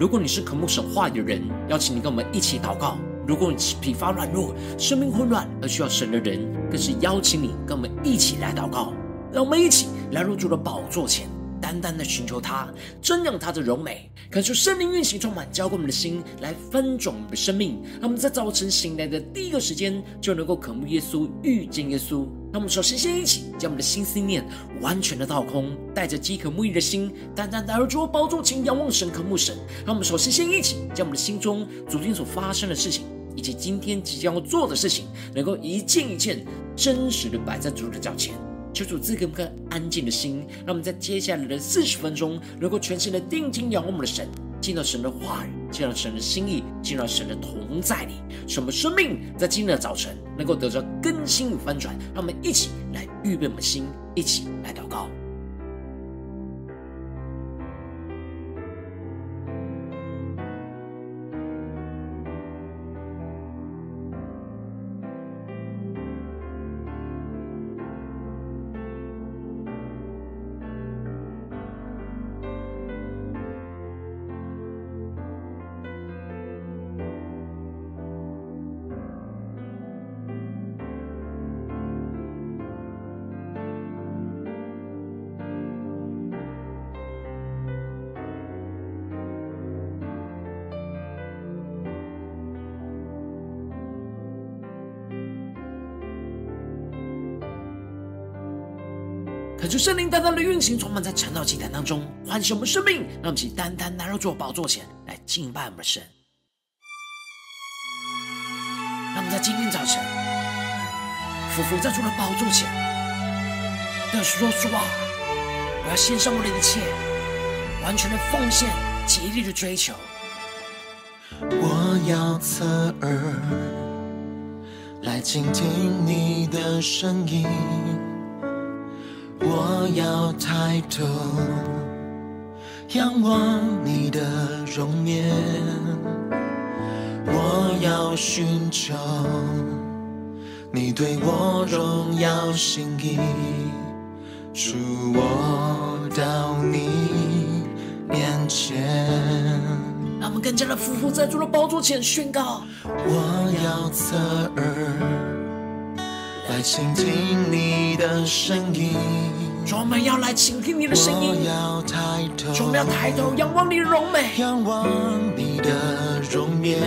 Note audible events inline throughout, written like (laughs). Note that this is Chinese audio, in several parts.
如果你是渴慕神话语的人，邀请你跟我们一起祷告；如果你是疲乏软弱、生命混乱而需要神的人，更是邀请你跟我们一起来祷告。让我们一起来入主的宝座前。单单的寻求他，瞻仰他的荣美，感受圣灵运行充满，浇灌我们的心，来分种我们的生命。让我们在早晨醒来的第一个时间，就能够渴慕耶稣，遇见耶稣。让我们首先先一起将我们的心思念完全的倒空，带着饥渴沐浴的心，单单来到主宝座前仰望神，渴慕神。让我们首先先一起将我们的心中昨天所发生的事情，以及今天即将要做的事情，能够一件一件真实的摆在主的脚前。求主赐给我们个安静的心，让我们在接下来的四十分钟，能够全心的定睛仰望我们的神，见到神的话语，见到神的心意，见到神的同在里，使我们生命在今天的早晨能够得到更新与翻转。让我们一起来预备我们的心，一起来祷告。可就圣灵单单的运行，充满在晨祷祭坛当中，唤醒我们生命，让我们起单单来到主宝座前来敬拜我们的神。让我们在今天早晨俯伏在主的宝座前，对主说：“主啊，我要献上我的一切，完全的奉献，极力的追求。我要侧耳来倾听你的声音。”我要抬头仰望你的容颜，我要寻求你对我荣耀心意，主我到你面前。让我们更加的俯伏在主的宝座前宣告：我要侧耳。来倾听你的声音，我们要来倾听你的声音。我要抬头，我们要抬头仰望你的荣美，仰望你的容颜。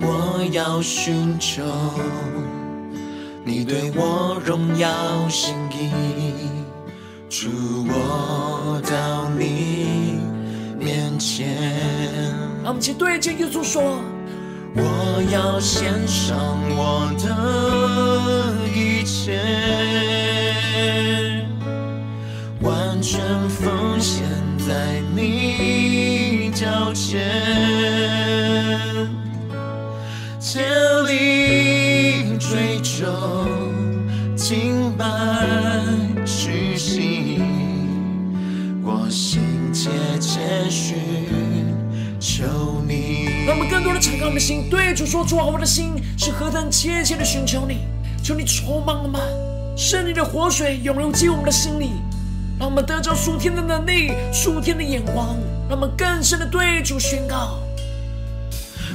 我要寻求你对我荣耀心意，主我到你面前。让我们一起对着耶稣说。我要献上我的一切，完全奉献在你脚前，竭力追求敬拜屈膝，我心切切寻求。多的敞开我们的心，对主说：“主啊，我的心是何等切切的寻求你，求你充满我们，圣灵的活水涌流进我们的心里，让我们得着属天的能力、属天的眼光，让我们更深的对主宣告：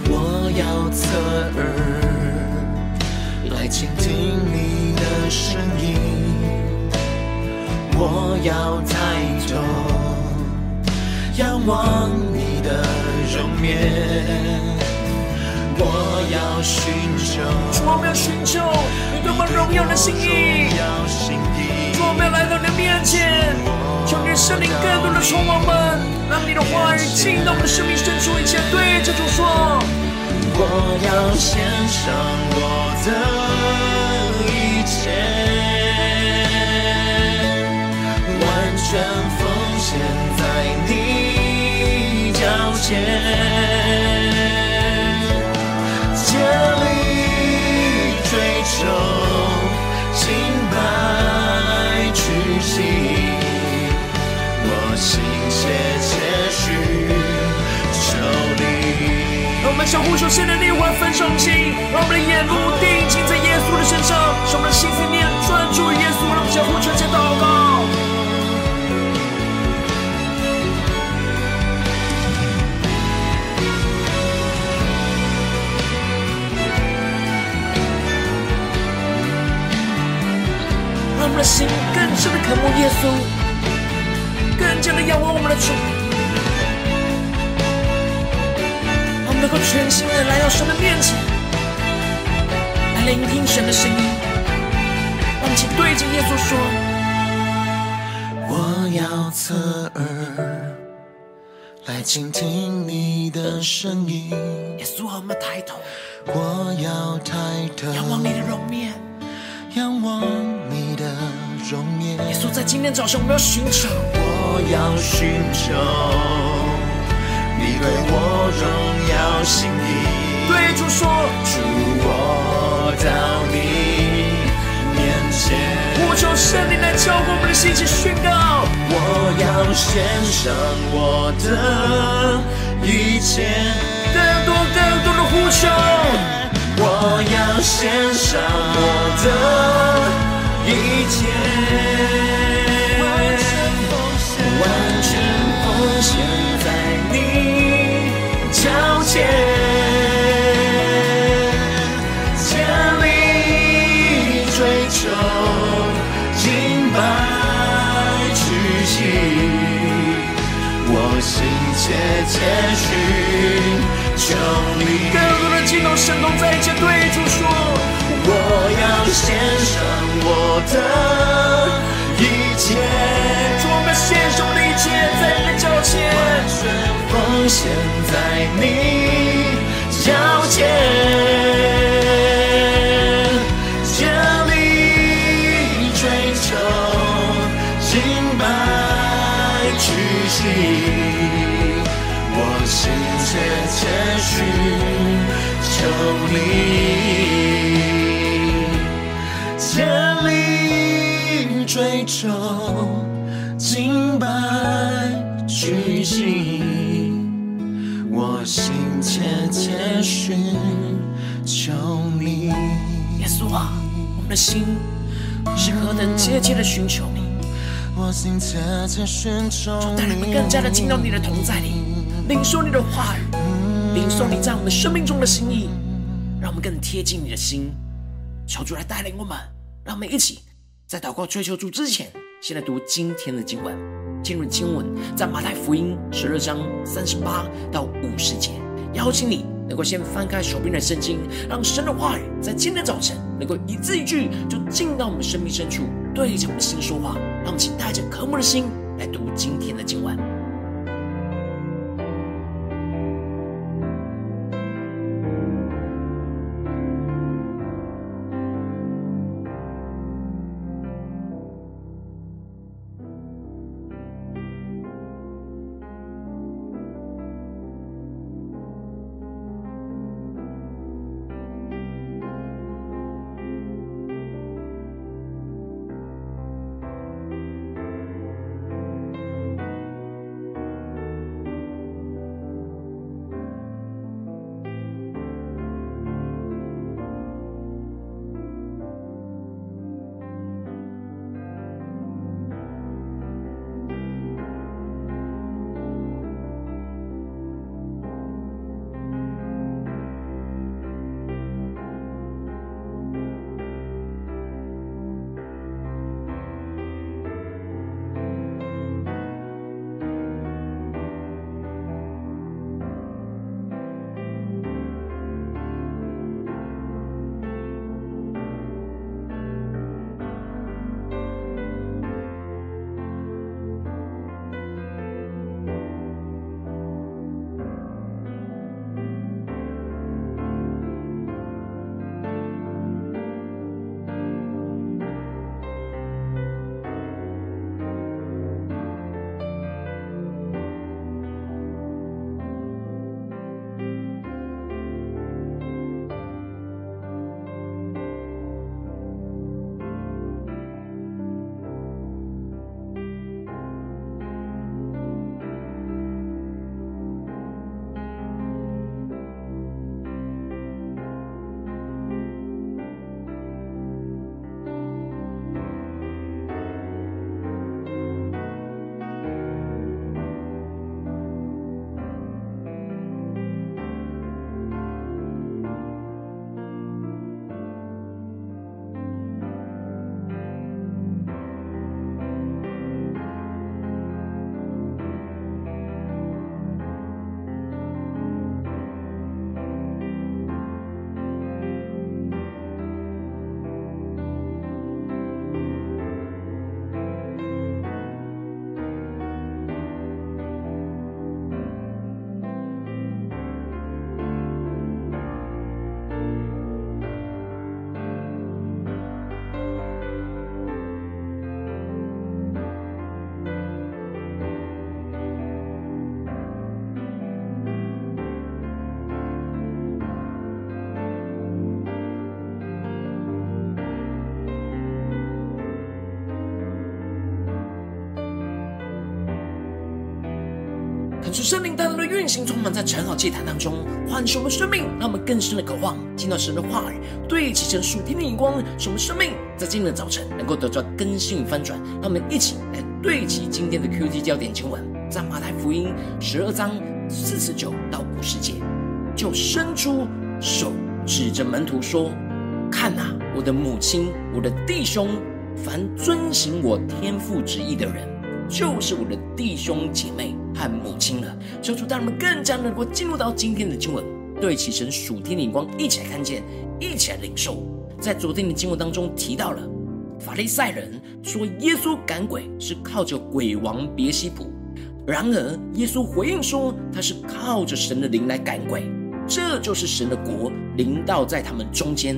我要侧耳来倾听你的声音，我要抬头仰望你的。容颜，我要寻求，主，我们要寻求你多么荣耀的心意。主，我们要来到你的面前，求你圣灵更多的充满我们，让你的话语进到我们的生命深处，一切对着主说。我要献上我的竭力追求，敬拜屈膝，我心切切寻求你。让我们相互说，现在灵魂分重心，让我们的眼目定睛在耶稣的身上，使我们的心思念专注于耶稣，让我们相互传接祷告。的心更深的渴慕耶稣，更加的仰望我们的主，我们能够全心的来到神的面前，来聆听神的声音。我们请对着耶稣说：“我要侧耳来倾听你的声音。”耶稣，我们抬头，我要抬头仰望你的容面，仰望你的容颜。耶稣，在今天早上，我们要寻找，我要寻求你对我荣耀心意。对主说，主，我到你面前，呼求圣灵来浇灌我们的心，去宣告。我要献上我的一切，更多更多的呼求，我要献上我的一切。完全奉献在你脚前，千里追求敬拜屈膝，我心切切寻求你。更多的敬拜神同在前，对主说，我要献上我的一切。我们献上的一切，在你的脚前，完全奉献在你脚前，的心是何等切切的寻求你。我心切切寻求你，带领我们更加的进到你的同在里，领受你的话语，领受你在我们生命中的心意，让我们更贴近你的心。求主来带领我们，让我们一起在祷告追求主之前。先来读今天的经文，今日经文在马太福音十二章三十八到五十节。邀请你能够先翻开手边的圣经，让神的话语在今天早晨能够一字一句就进到我们生命深处，对着我们的心说话。让我们请带着渴慕的心来读今天的经文。圣灵单单的运行，充满在晨祷祭坛当中，唤醒我们生命，让我们更深的渴望听到神的话语，对齐成属天的眼光，使我们生命在今天的早晨能够得到更新与翻转。让我们一起来对齐今天的 (laughs) QT 焦点经文，在马太福音十二章四十九到五十节，就伸出手指着门徒说：“看啊，我的母亲，我的弟兄，凡遵行我天父旨意的人。”就是我的弟兄姐妹和母亲了。求主带我们更加能够进入到今天的经文，对齐神属天的眼光，一起来看见，一起来领受。在昨天的经文当中提到了法利赛人说耶稣赶鬼是靠着鬼王别西卜，然而耶稣回应说他是靠着神的灵来赶鬼，这就是神的国临到在他们中间。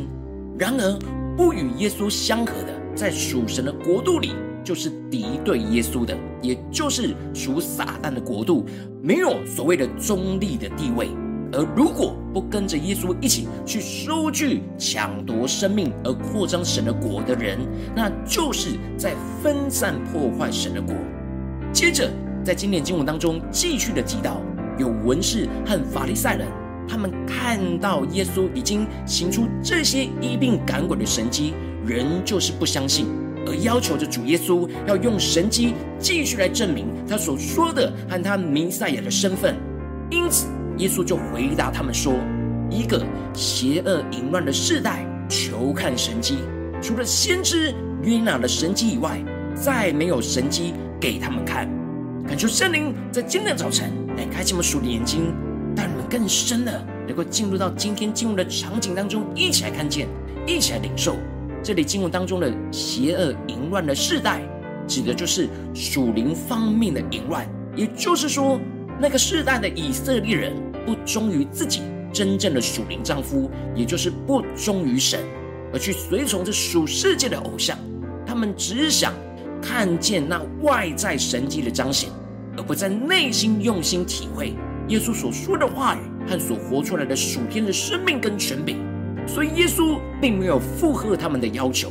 然而不与耶稣相合的，在属神的国度里。就是敌对耶稣的，也就是属撒旦的国度，没有所谓的中立的地位。而如果不跟着耶稣一起去收据、抢夺生命而扩张神的国的人，那就是在分散破坏神的国。接着，在今典经文当中继续的提到，有文士和法利赛人，他们看到耶稣已经行出这些医病赶鬼的神迹，仍旧不相信。而要求着主耶稣要用神迹继续来证明他所说的和他弥赛亚的身份，因此耶稣就回答他们说：“一个邪恶淫乱的世代，求看神迹，除了先知约拿的神迹以外，再没有神迹给他们看。”恳求圣灵在今天的早晨来开启我们属灵眼睛，带我们更深的能够进入到今天进入的场景当中，一起来看见，一起来领受。这里经文当中的邪恶淫乱的世代，指的就是属灵方面的淫乱。也就是说，那个世代的以色列人不忠于自己真正的属灵丈夫，也就是不忠于神，而去随从这属世界的偶像。他们只想看见那外在神迹的彰显，而不在内心用心体会耶稣所说的话语和所活出来的属天的生命跟权柄。所以耶稣并没有附和他们的要求，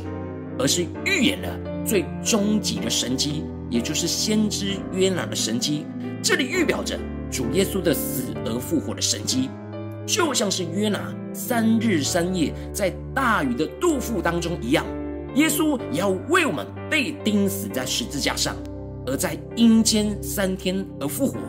而是预言了最终极的神迹，也就是先知约拿的神迹。这里预表着主耶稣的死而复活的神迹，就像是约拿三日三夜在大鱼的肚腹当中一样，耶稣也要为我们被钉死在十字架上，而在阴间三天而复活。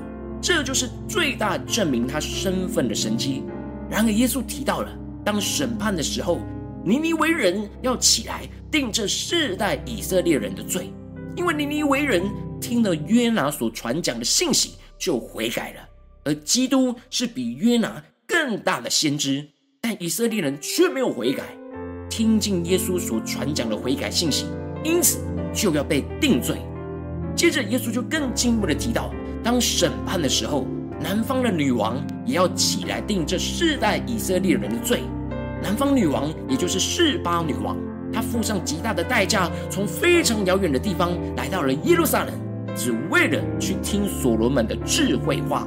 这就是最大证明他身份的神迹。然而耶稣提到了。当审判的时候，尼尼微人要起来定这世代以色列人的罪，因为尼尼微人听了约拿所传讲的信息就悔改了，而基督是比约拿更大的先知，但以色列人却没有悔改，听进耶稣所传讲的悔改信息，因此就要被定罪。接着耶稣就更进一步的提到，当审判的时候。南方的女王也要起来定这世代以色列人的罪。南方女王也就是示巴女王，她付上极大的代价，从非常遥远的地方来到了耶路撒冷，只为了去听所罗门的智慧话。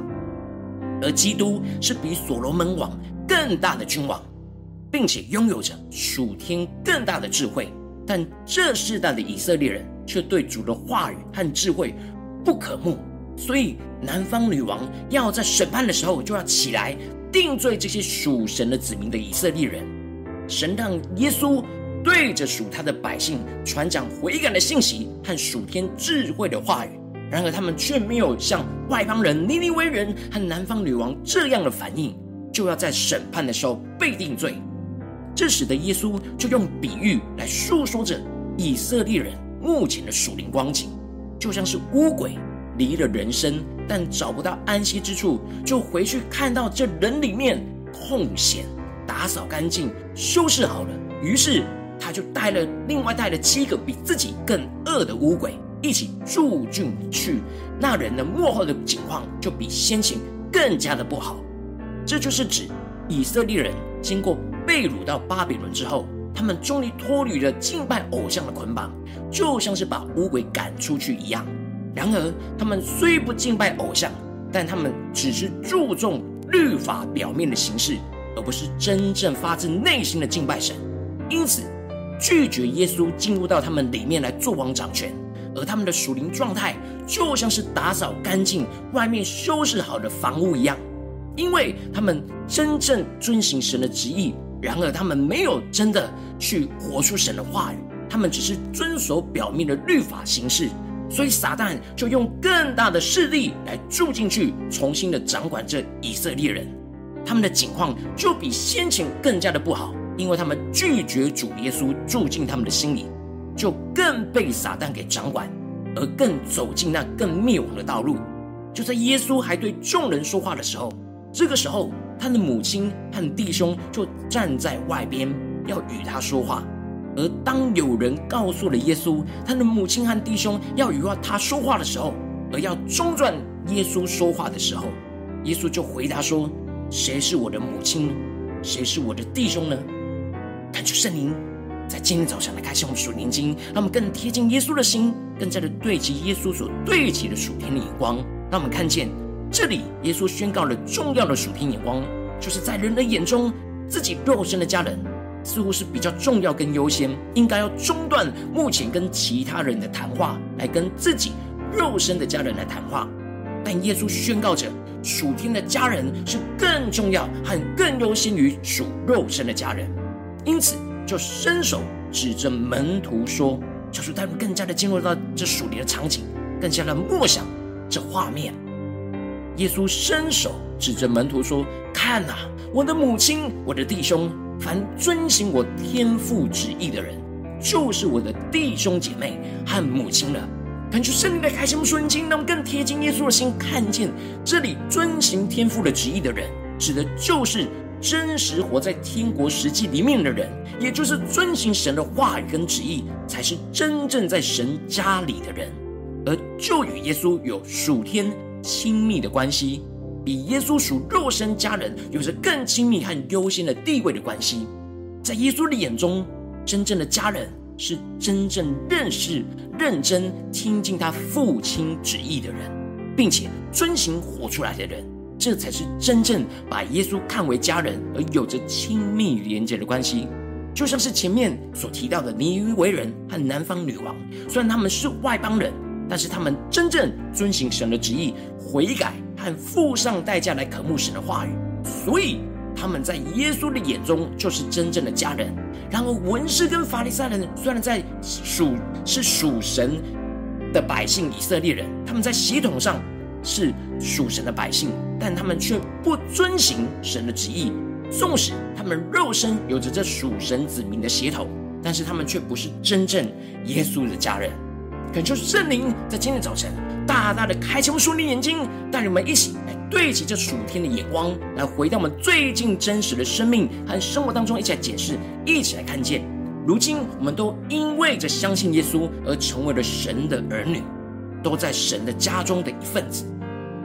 而基督是比所罗门王更大的君王，并且拥有着属天更大的智慧，但这世代的以色列人却对主的话语和智慧不可慕。所以，南方女王要在审判的时候就要起来定罪这些属神的子民的以色列人。神让耶稣对着属他的百姓传讲悔改的信息和属天智慧的话语，然而他们却没有像外邦人尼尼微人和南方女王这样的反应，就要在审判的时候被定罪。这使得耶稣就用比喻来诉说着以色列人目前的属灵光景，就像是乌鬼。离了人身，但找不到安息之处，就回去看到这人里面空闲，打扫干净，收拾好了。于是他就带了另外带了七个比自己更恶的乌鬼一起住进去。那人的幕后的景况就比先前更加的不好。这就是指以色列人经过被掳到巴比伦之后，他们终于脱离了敬拜偶像的捆绑，就像是把乌鬼赶出去一样。然而，他们虽不敬拜偶像，但他们只是注重律法表面的形式，而不是真正发自内心的敬拜神。因此，拒绝耶稣进入到他们里面来做王掌权，而他们的属灵状态就像是打扫干净、外面修饰好的房屋一样，因为他们真正遵行神的旨意，然而他们没有真的去活出神的话语，他们只是遵守表面的律法形式，所以撒旦就用更大的势力来住进去，重新的掌管着以色列人，他们的境况就比先前更加的不好，因为他们拒绝主耶稣住进他们的心里。就更被撒旦给掌管，而更走进那更灭亡的道路。就在耶稣还对众人说话的时候，这个时候他的母亲和弟兄就站在外边要与他说话。而当有人告诉了耶稣他的母亲和弟兄要与他说话的时候，而要中断耶稣说话的时候，耶稣就回答说：“谁是我的母亲？谁是我的弟兄呢？”感谢圣灵。在今天早上来开启我们属灵经，让我们更贴近耶稣的心，更加的对齐耶稣所对齐的属天的眼光。让我们看见这里，耶稣宣告了重要的属天眼光，就是在人的眼中，自己肉身的家人似乎是比较重要跟优先，应该要中断目前跟其他人的谈话，来跟自己肉身的家人来谈话。但耶稣宣告着，属天的家人是更重要和更优先于属肉身的家人，因此。就伸手指着门徒说：“求主带我们更加的进入到这属灵的场景，更加的默想这画面。”耶稣伸手指着门徒说：“看哪，我的母亲，我的弟兄，凡遵行我天父旨意的人，就是我的弟兄姐妹和母亲了。”感觉圣灵的开启我们属灵经，让我们更贴近耶稣的心，看见这里遵行天父的旨意的人，指的就是。真实活在天国实际里面的人，也就是遵行神的话语跟旨意，才是真正在神家里的人，而就与耶稣有属天亲密的关系，比耶稣属肉身家人有着更亲密和优先的地位的关系。在耶稣的眼中，真正的家人是真正认识、认真听进他父亲旨意的人，并且遵行活出来的人。这才是真正把耶稣看为家人而有着亲密连结的关系，就像是前面所提到的尼于为人和南方女王，虽然他们是外邦人，但是他们真正遵行神的旨意，悔改和付上代价来渴慕神的话语，所以他们在耶稣的眼中就是真正的家人。然而文士跟法利赛人虽然在属是属神的百姓以色列人，他们在系统上是属神的百姓。但他们却不遵行神的旨意，纵使他们肉身有着这属神子民的血统，但是他们却不是真正耶稣的家人。恳求圣灵在今天早晨大大的开启我们属灵眼睛，带领我们一起来对齐这属天的眼光，来回到我们最近真实的生命和生活当中，一起来解释，一起来看见。如今我们都因为着相信耶稣而成为了神的儿女，都在神的家中的一份子。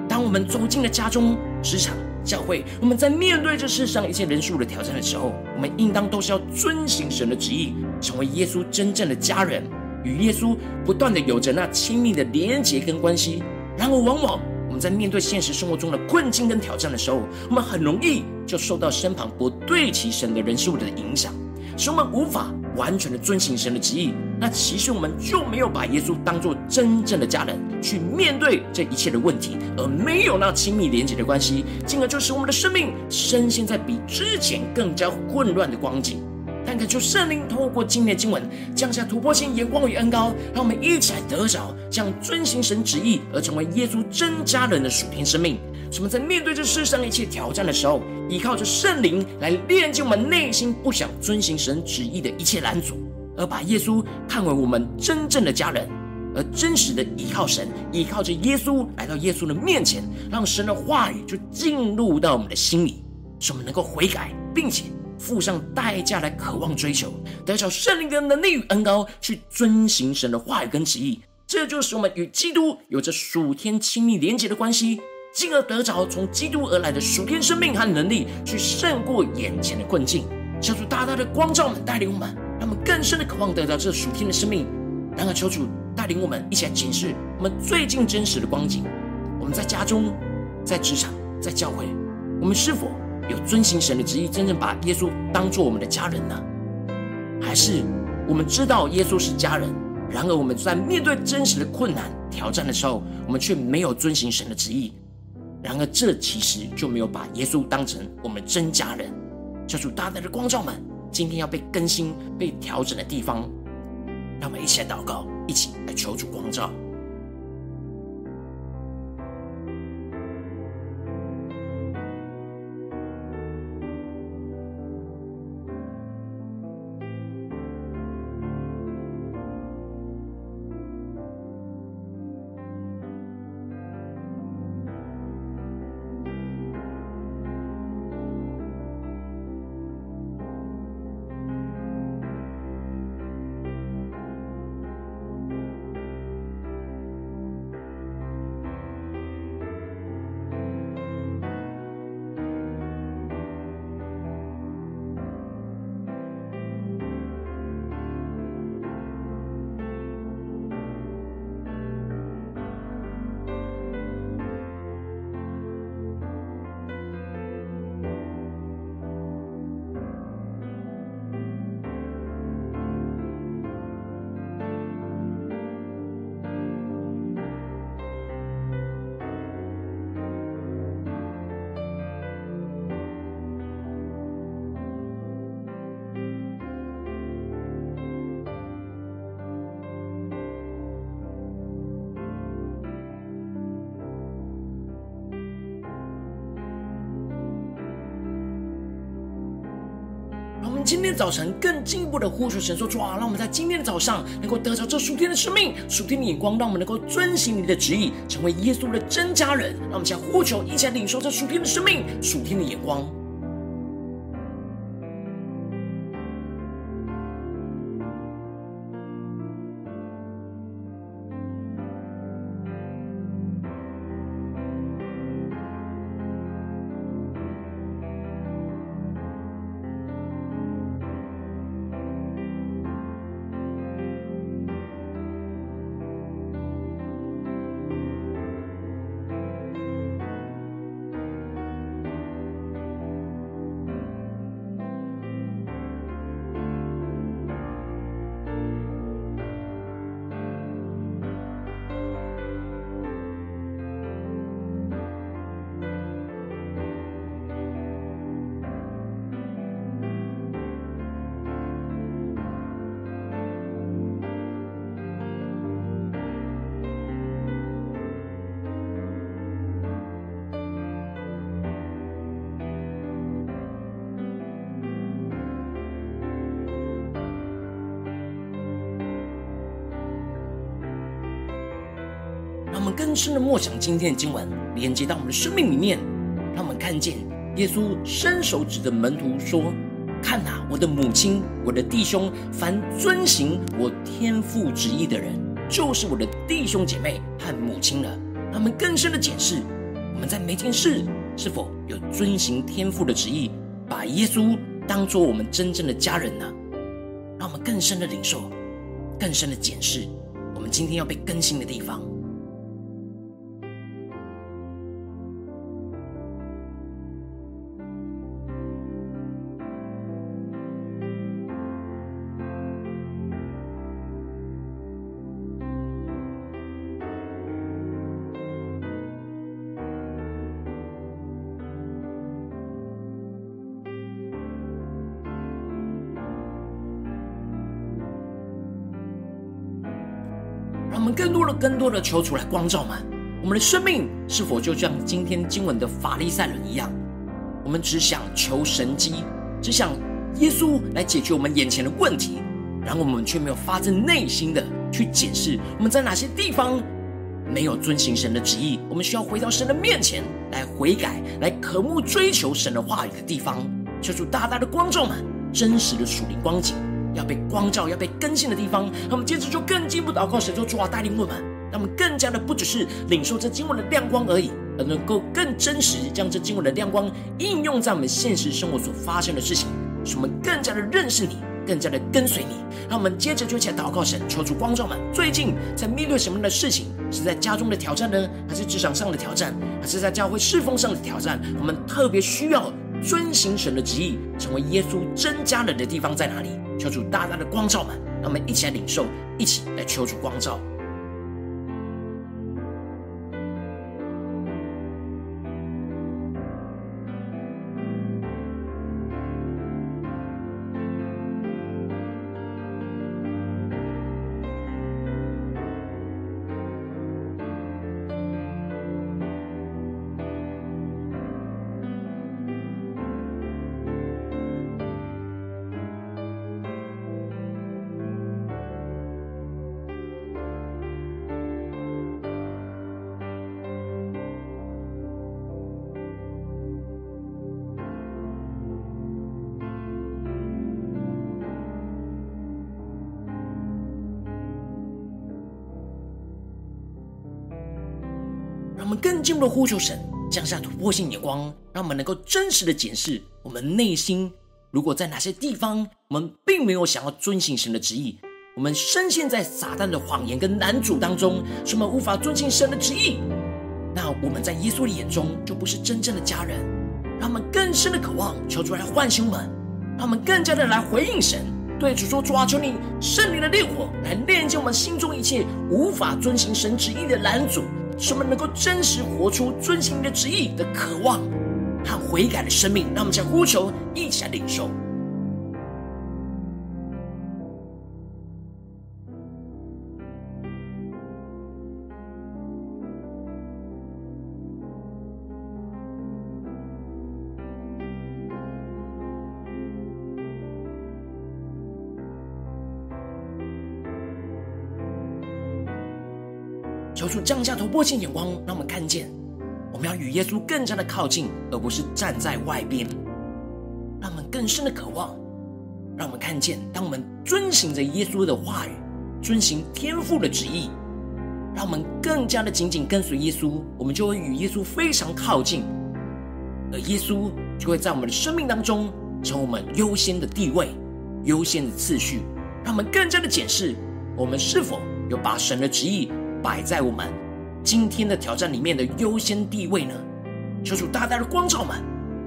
当我们走进了家中、职场、教会，我们在面对这世上一切人数的挑战的时候，我们应当都是要遵行神的旨意，成为耶稣真正的家人，与耶稣不断的有着那亲密的连结跟关系。然而，往往我们在面对现实生活中的困境跟挑战的时候，我们很容易就受到身旁不对齐神的人事物的影响，使我们无法完全的遵行神的旨意。那其实我们就没有把耶稣当作真正的家人去面对这一切的问题，而没有那亲密连结的关系，进而就使我们的生命深陷在比之前更加混乱的光景。但恳求圣灵透过今天的经文降下突破性眼光与恩膏，让我们一起来得着这样遵行神旨意而成为耶稣真家人的属天生命。使我们在面对这世上一切挑战的时候，依靠着圣灵来炼净我们内心不想遵行神旨意的一切拦阻。而把耶稣看为我们真正的家人，而真实的依靠神，依靠着耶稣来到耶稣的面前，让神的话语就进入到我们的心里，使我们能够悔改，并且付上代价来渴望追求，得着圣灵的能力与恩膏，去遵行神的话语跟旨意。这就是我们与基督有着属天亲密连结的关系，进而得着从基督而来的属天生命和能力，去胜过眼前的困境。求主大大的光照我们，带领我们。让我们更深的渴望得到这属天的生命，然后求主带领我们一起来检视我们最近真实的光景。我们在家中、在职场、在教会，我们是否有遵行神的旨意，真正把耶稣当做我们的家人呢？还是我们知道耶稣是家人，然而我们在面对真实的困难挑战的时候，我们却没有遵行神的旨意。然而这其实就没有把耶稣当成我们真家人。求主大大的光照们，今天要被更新、被调整的地方，让我们一起来祷告，一起来求主光照。今天早晨更进一步的呼求神说：主啊，让我们在今天的早上能够得着这属天的生命、属天的眼光，让我们能够遵行你的旨意，成为耶稣的真家人。让我们将呼求，一起来领受这属天的生命、属天的眼光。更深的默想今天的经文，连接到我们的生命里面，让我们看见耶稣伸手指着门徒说：“看哪，我的母亲，我的弟兄，凡遵行我天父旨意的人，就是我的弟兄姐妹和母亲了。”让我们更深的检视，我们在每件事是否有遵行天父的旨意，把耶稣当作我们真正的家人呢？让我们更深的领受，更深的检视，我们今天要被更新的地方。让我们更多的、更多的求主来光照们，我们的生命是否就像今天经文的法利赛人一样？我们只想求神迹，只想耶稣来解决我们眼前的问题，然后我们却没有发自内心的去检视我们在哪些地方没有遵行神的旨意。我们需要回到神的面前来悔改，来渴慕追求神的话语的地方，求主大大的光照们真实的属灵光景。要被光照、要被更新的地方，那我们接着就更进一步祷告，神就主啊带领我们，让我们更加的不只是领受这经文的亮光而已，而能够更真实将这经文的亮光应用在我们现实生活所发生的事情，使我们更加的认识你，更加的跟随你。让我们接着就一起来祷告，神求主光照们，最近在面对什么样的事情？是在家中的挑战呢，还是职场上的挑战，还是在教会侍奉上的挑战？我们特别需要遵行神的旨意，成为耶稣真家人的地方在哪里？求主大大的光照们，让我们一起来领受，一起来求主光照。我们更进一步的呼求神降下突破性眼光，让我们能够真实的检视我们内心，如果在哪些地方我们并没有想要遵行神的旨意，我们深陷在撒旦的谎言跟男主当中，使我们无法遵行神的旨意，那我们在耶稣的眼中就不是真正的家人。让我们更深的渴望求主来唤醒我们，让我们更加的来回应神，对主说：主啊，求你圣灵的烈火来炼净我们心中一切无法遵行神旨意的拦阻。使我们能够真实活出遵行你的旨意的渴望和悔改的生命，让我们将呼求一起来领受。降下突破性眼光，让我们看见，我们要与耶稣更加的靠近，而不是站在外边。让我们更深的渴望，让我们看见，当我们遵行着耶稣的话语，遵行天父的旨意，让我们更加的紧紧跟随耶稣，我们就会与耶稣非常靠近，而耶稣就会在我们的生命当中成我们优先的地位、优先的次序，让我们更加的检视，我们是否有把神的旨意。摆在我们今天的挑战里面的优先地位呢？求主大大的光照们，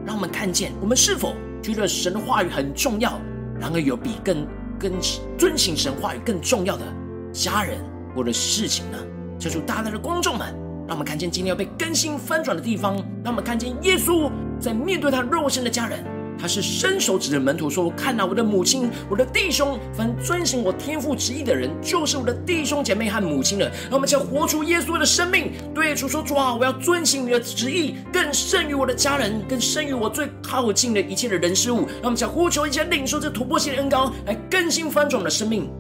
让我们看见我们是否觉得神的话语很重要，然而有比更更遵行神话语更重要的家人或者事情呢？求主大大的光照我们，让我们看见今天要被更新翻转的地方，让我们看见耶稣在面对他肉身的家人。他是伸手指着门徒说：“看哪，我的母亲，我的弟兄，凡遵行我天父旨意的人，就是我的弟兄姐妹和母亲了。”让我们将活出耶稣的生命，对主说：“主啊，我要遵行你的旨意，更胜于我的家人，更胜于我最靠近的一切的人事物。”让我们将呼求一些领受这突破性的恩膏，来更新翻转我们的生命。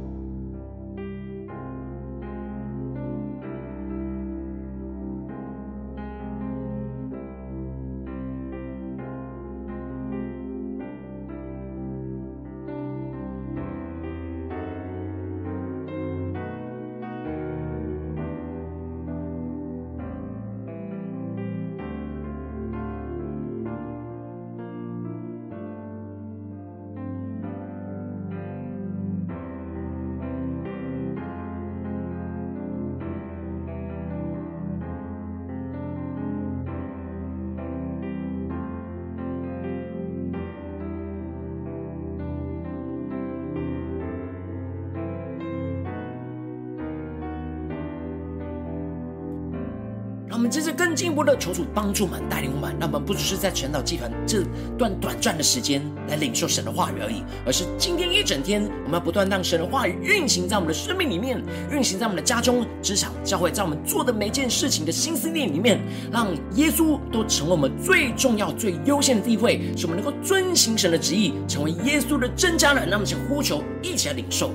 接着更进一步的求主帮助们带领我们，让我们不只是在全岛祭坛这段短暂的时间来领受神的话语而已，而是今天一整天，我们要不断让神的话语运行在我们的生命里面，运行在我们的家中、职场、教会，在我们做的每件事情的心思念里面，让耶稣都成为我们最重要、最优先的地位，使我们能够遵行神的旨意，成为耶稣的真家人。让我们请呼求，一起来领受。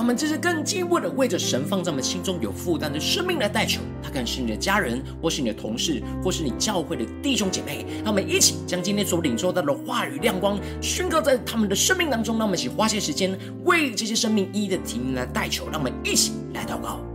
他们这是更进一步的为着神放在我们心中有负担的生命来代求。他可能是你的家人，或是你的同事，或是你教会的弟兄姐妹。让我们一起将今天所领受到的话语亮光宣告在他们的生命当中。让我们一起花些时间为这些生命一一的提名来代求。让我们一起来祷告。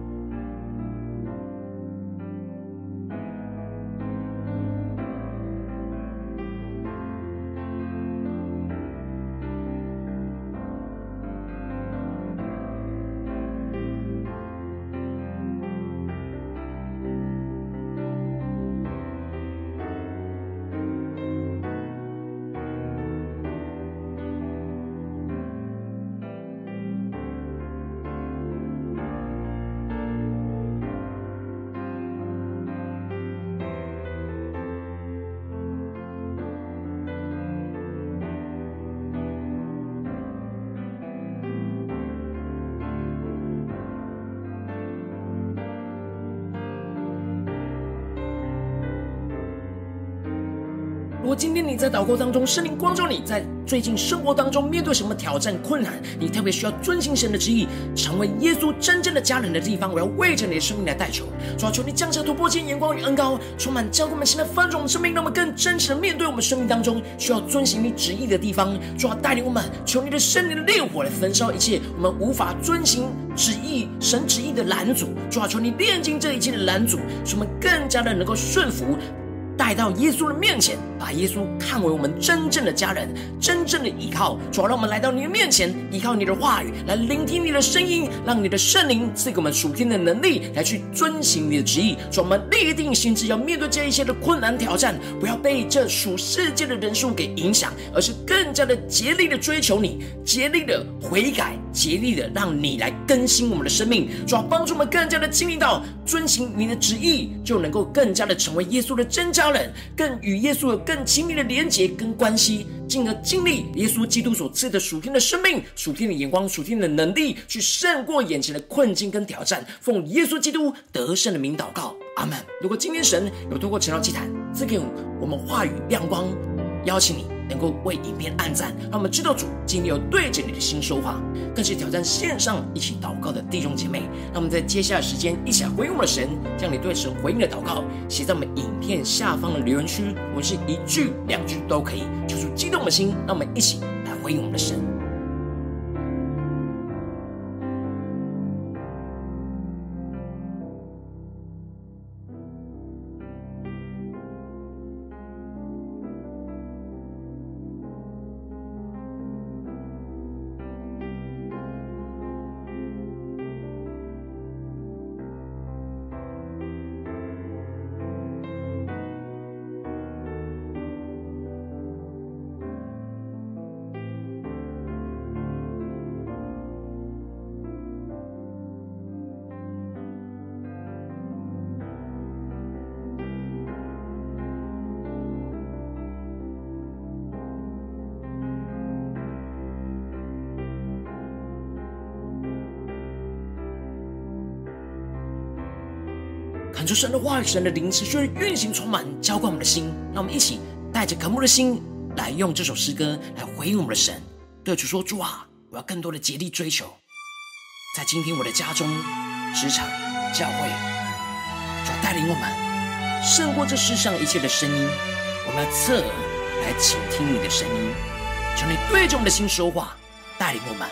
今天你在祷告当中，圣灵光照你在最近生活当中面对什么挑战困难，你特别需要遵行神的旨意，成为耶稣真正的家人的地方，我要为着你的生命来代求。主啊，求你降下突破性眼光与恩膏，充满教会我们现在翻转我们生命，让我们更真实的面对我们生命当中需要遵行你旨意的地方。主啊，带领我们，求你的圣灵的烈火来焚烧一切我们无法遵行旨意、神旨意的拦阻。主啊，求你炼尽这一切的拦阻，使我们更加的能够顺服。带到耶稣的面前，把耶稣看为我们真正的家人，真正的依靠。主啊，让我们来到你的面前，依靠你的话语，来聆听你的声音，让你的圣灵赐给我们属天的能力，来去遵行你的旨意。主，我们立定心志，要面对这一切的困难挑战，不要被这属世界的人数给影响，而是更加的竭力的追求你，竭力的悔改，竭力的让你来更新我们的生命。主啊，帮助我们更加的经历到遵行你的旨意，就能够更加的成为耶稣的真家。更与耶稣有更亲密的连结跟关系，进而经历耶稣基督所赐的属天的生命、属天的眼光、属天的能力，去胜过眼前的困境跟挑战。奉耶稣基督得胜的名祷告，阿门。如果今天神有透过晨祷祭坛赐给我们话语亮光，邀请你。能够为影片按赞，让我们知道主今天要对着你的心说话，更是挑战线上一起祷告的弟兄姐妹。让我们在接下来时间一起来回应我们的神，将你对神回应的祷告写在我们影片下方的留言区，我们是一句两句都可以，求主激动的心，让我们一起来回应我们的神。神的话语，神的灵持续运行，充满浇灌我们的心。让我们一起带着渴慕的心，来用这首诗歌来回应我们的神。对主说：“主啊，我要更多的竭力追求，在今天我的家中、职场、教会，主带领我们胜过这世上一切的声音。我们要侧耳来倾听你的声音，求你对着我们的心说话，带领我们。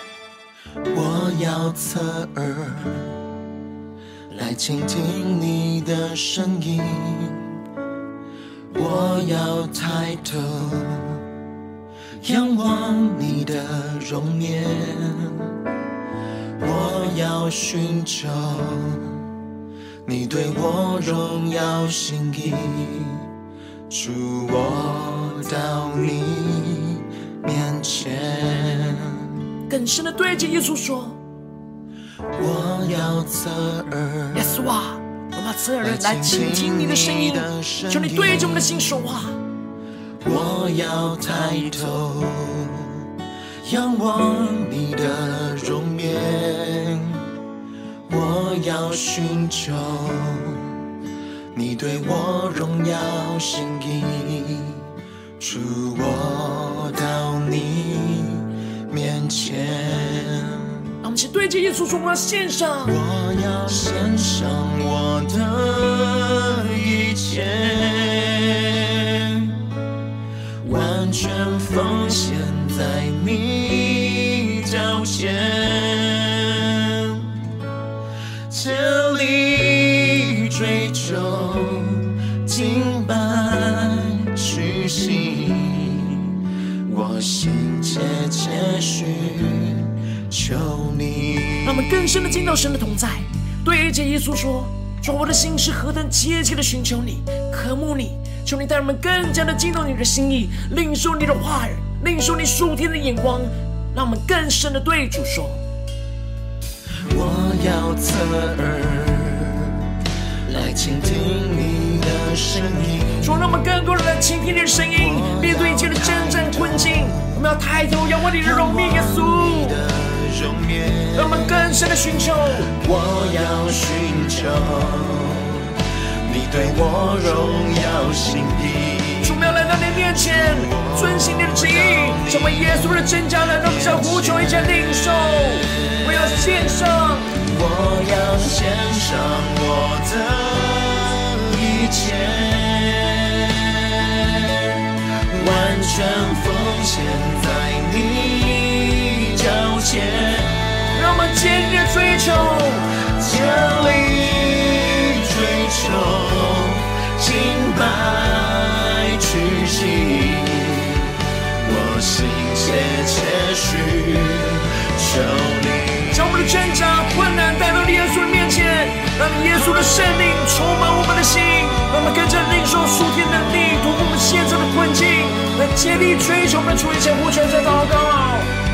我要侧耳。”来倾听你的声音，我要抬头仰望你的容颜，我要寻求你对我荣耀心意，主我到你面前，更深的对着耶稣说。我要侧耳，耶稣啊，我要侧耳来倾听你的声音，求你对着我们的心说话。我要抬头仰望你的容颜，我要寻求你对我荣耀心意，主我到你面前。们去对着耶稣说：“我要献上，我要献上我的一切，完全奉献在你。更深的见到神的同在，对着耶稣说：“说我的心是何等切切的寻求你，渴慕你，求你带我们更加的进入你的心意，领受你的话语，领受你属天的眼光，让我们更深的对主说：我要侧耳来倾听你的声音。说，让我们更多人来倾听你的声音，面对一切的真正困境，我们要抬头仰望你的荣面，耶稣。让我们更深的寻求，我要寻求你对我荣耀心意。主，我们要来到你面前，遵行你的旨意，成为耶稣的真家人。让我们向呼求，一切领受。我要献上，我要献上我的一切，完全奉献在你脚前。让我们坚定的追求，竭力追求，敬拜屈膝，我心切切寻求你。将我们的挣扎、困难带到耶稣的面前，让耶稣的圣灵充满我们的心，让我们跟着领受属天能力，突破我们现在的困境，来竭力追求我们的主，一起呼求在祷告。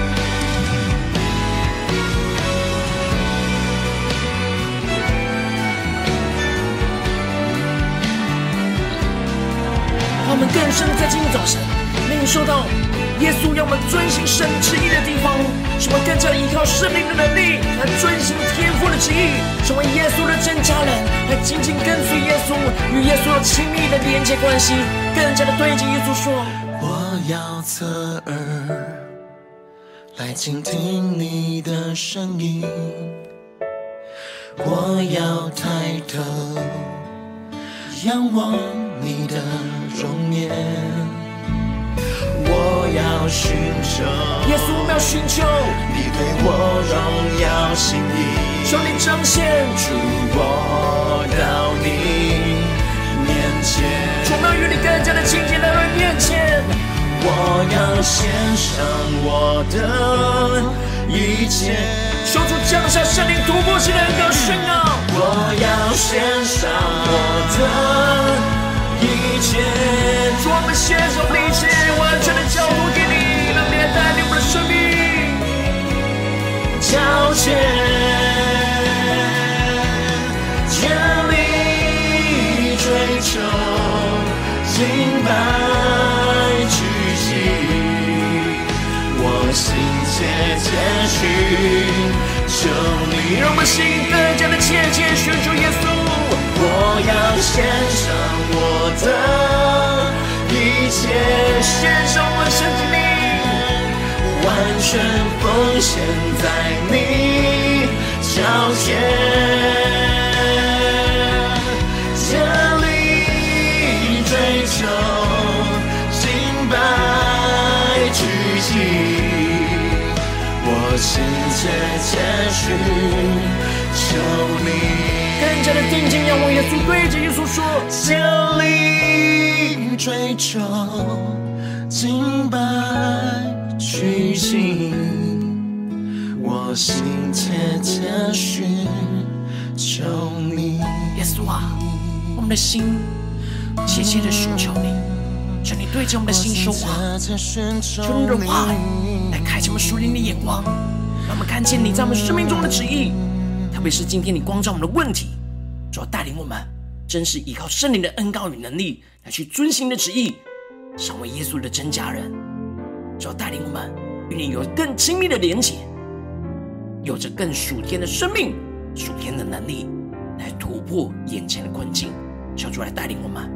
我们更深的在今天早晨，领受到耶稣要我们遵行神旨意的地方，使我们更加依靠圣灵的能力来遵行天父的旨意，成为耶稣的真家人，来紧紧跟随耶稣，与耶稣有亲密的连接关系，更加的对着耶稣说：我要侧耳来倾听你的声音，我要抬头仰望你的容颜，我要寻求耶稣，我们要寻求。你对我荣耀心意，求你彰显主我到你面前，主我要与你更加的亲近来到你面前，我要献上我的一切，求主降下圣灵突破性的恩膏宣告，我要献上我的。切，主我们献上一切，完全的交付给你，让你来带领我们的生命。交接，竭力追求，敬拜屈膝，我心切切寻求你，让我们心更加的切切寻求耶稣。我要献上我的一切，献上我生命，完全奉献在你脚前，竭力追求，敬拜屈膝，我心切切寻求你。更加的定睛仰望耶稣，对着耶稣说：竭力追求，敬拜屈膝，我心切切寻求你。耶稣啊，我们的心切切的寻求你，求你对着我们的心说话，求你的话来开启我们属灵的眼光，让我们看见你在我们生命中的旨意。特别是今天你光照我们的问题，主要带领我们，真是依靠圣灵的恩膏与能力来去遵行你的旨意，成为耶稣的真家人。主要带领我们与你有更亲密的连结，有着更属天的生命、属天的能力，来突破眼前的困境。求主来带领我们。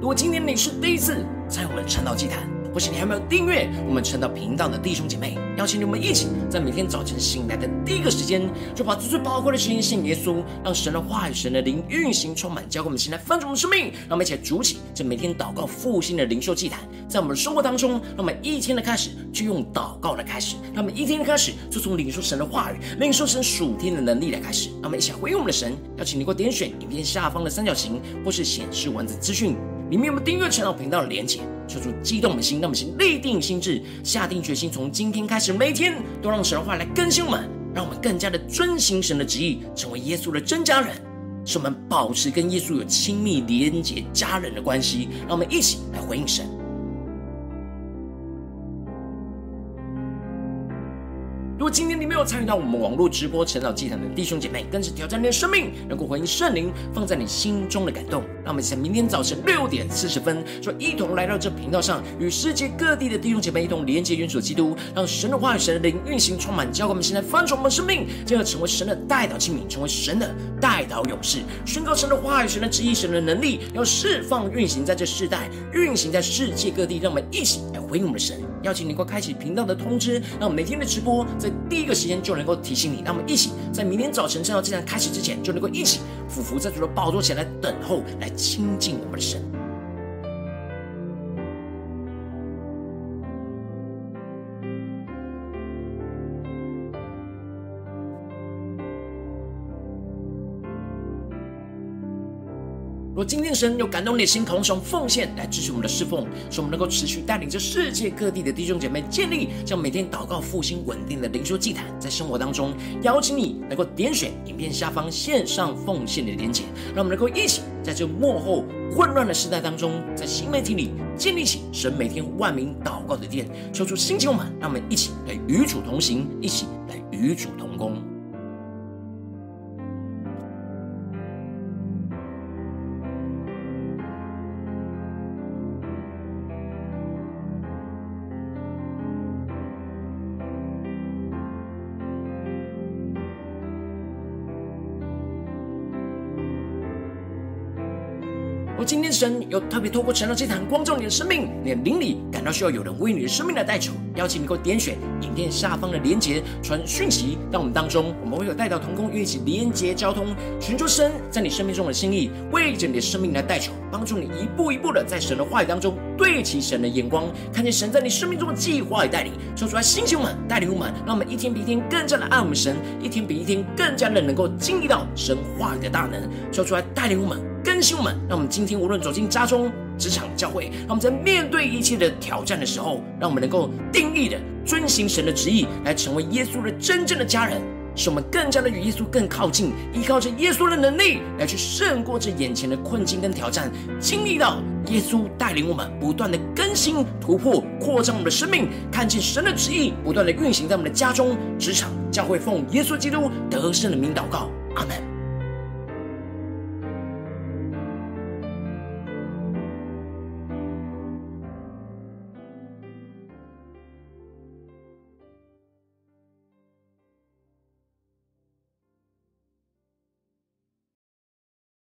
如果今天你是第一次在我们晨祷祭坛，或是你还没有订阅我们晨祷频道的弟兄姐妹，邀请你们一起在每天早晨醒来的第一个时间，就把最最宝贵的时间献给耶稣，让神的话语、神的灵运行充满，交给我们现在丰盛的生命。让我们一起来筑起这每天祷告复兴的灵修祭坛，在我们的生活当中，让我们一天的开始就用祷告来开始，让我们一天的开始就从领受神的话语、领受神属天的能力来开始。让我们一起来回应我们的神，邀请你给我点选影片下方的三角形，或是显示文字资讯。里面有没有订阅陈老频道的连接？求主激动的心，让我们先立定心智，下定决心，从今天开始，每天都让神的话来更新我们，让我们更加的遵行神的旨意，成为耶稣的真家人，使我们保持跟耶稣有亲密连结家人的关系。让我们一起来回应神。有参与到我们网络直播晨祷祭坛的弟兄姐妹，更是挑战你的生命，能够回应圣灵放在你心中的感动。让我们在明天早晨六点四十分，就一同来到这频道上，与世界各地的弟兄姐妹一同连接、元首基督，让神的话语、神的灵运行充满，教给我们现在翻转我们的生命，进而成为神的代祷器皿，成为神的代祷勇士，宣告神的话语、神的旨意、神的能力，要释放运行在这世代，运行在世界各地。让我们一起回应我们的神。邀请你能够开启频道的通知，让我们每天的直播在第一个时间就能够提醒你。让我们一起在明天早晨晨祷祭坛开始之前，就能够一起俯伏在主的宝座前来等候，来亲近我们的神。若今天神有感动你的心，同时奉献来支持我们的侍奉，使我们能够持续带领着世界各地的弟兄姐妹建立这样每天祷告复兴稳定的灵修祭坛，在生活当中邀请你能够点选影片下方线上奉献的连结，让我们能够一起在这幕后混乱的时代当中，在新媒体里建立起神每天万名祷告的殿，求出兴起我们，让我们一起来与主同行，一起来与主同工。今天神有特别透过晨祷祭坛光照你的生命，你的灵里感到需要有人为你的生命来代求，邀请你给我点选影片下方的连结，传讯息到我们当中，我们会有代祷同工，一起连结交通，寻求神在你生命中的心意，为着你的生命来代求，帮助你一步一步的在神的话语当中对齐神的眼光，看见神在你生命中的计划与带领，说出来兴起我们，带领我们，让我们一天比一天更加的爱我们神，一天比一天更加的能够经历到神话语的大能，说出来带领我们。更新我们，让我们今天无论走进家中、职场、教会，让我们在面对一切的挑战的时候，让我们能够定义的遵行神的旨意，来成为耶稣的真正的家人，使我们更加的与耶稣更靠近，依靠着耶稣的能力来去胜过这眼前的困境跟挑战，经历到耶稣带领我们不断的更新、突破、扩张我们的生命，看见神的旨意不断的运行在我们的家中、职场、教会，奉耶稣基督得胜的名祷告，阿门。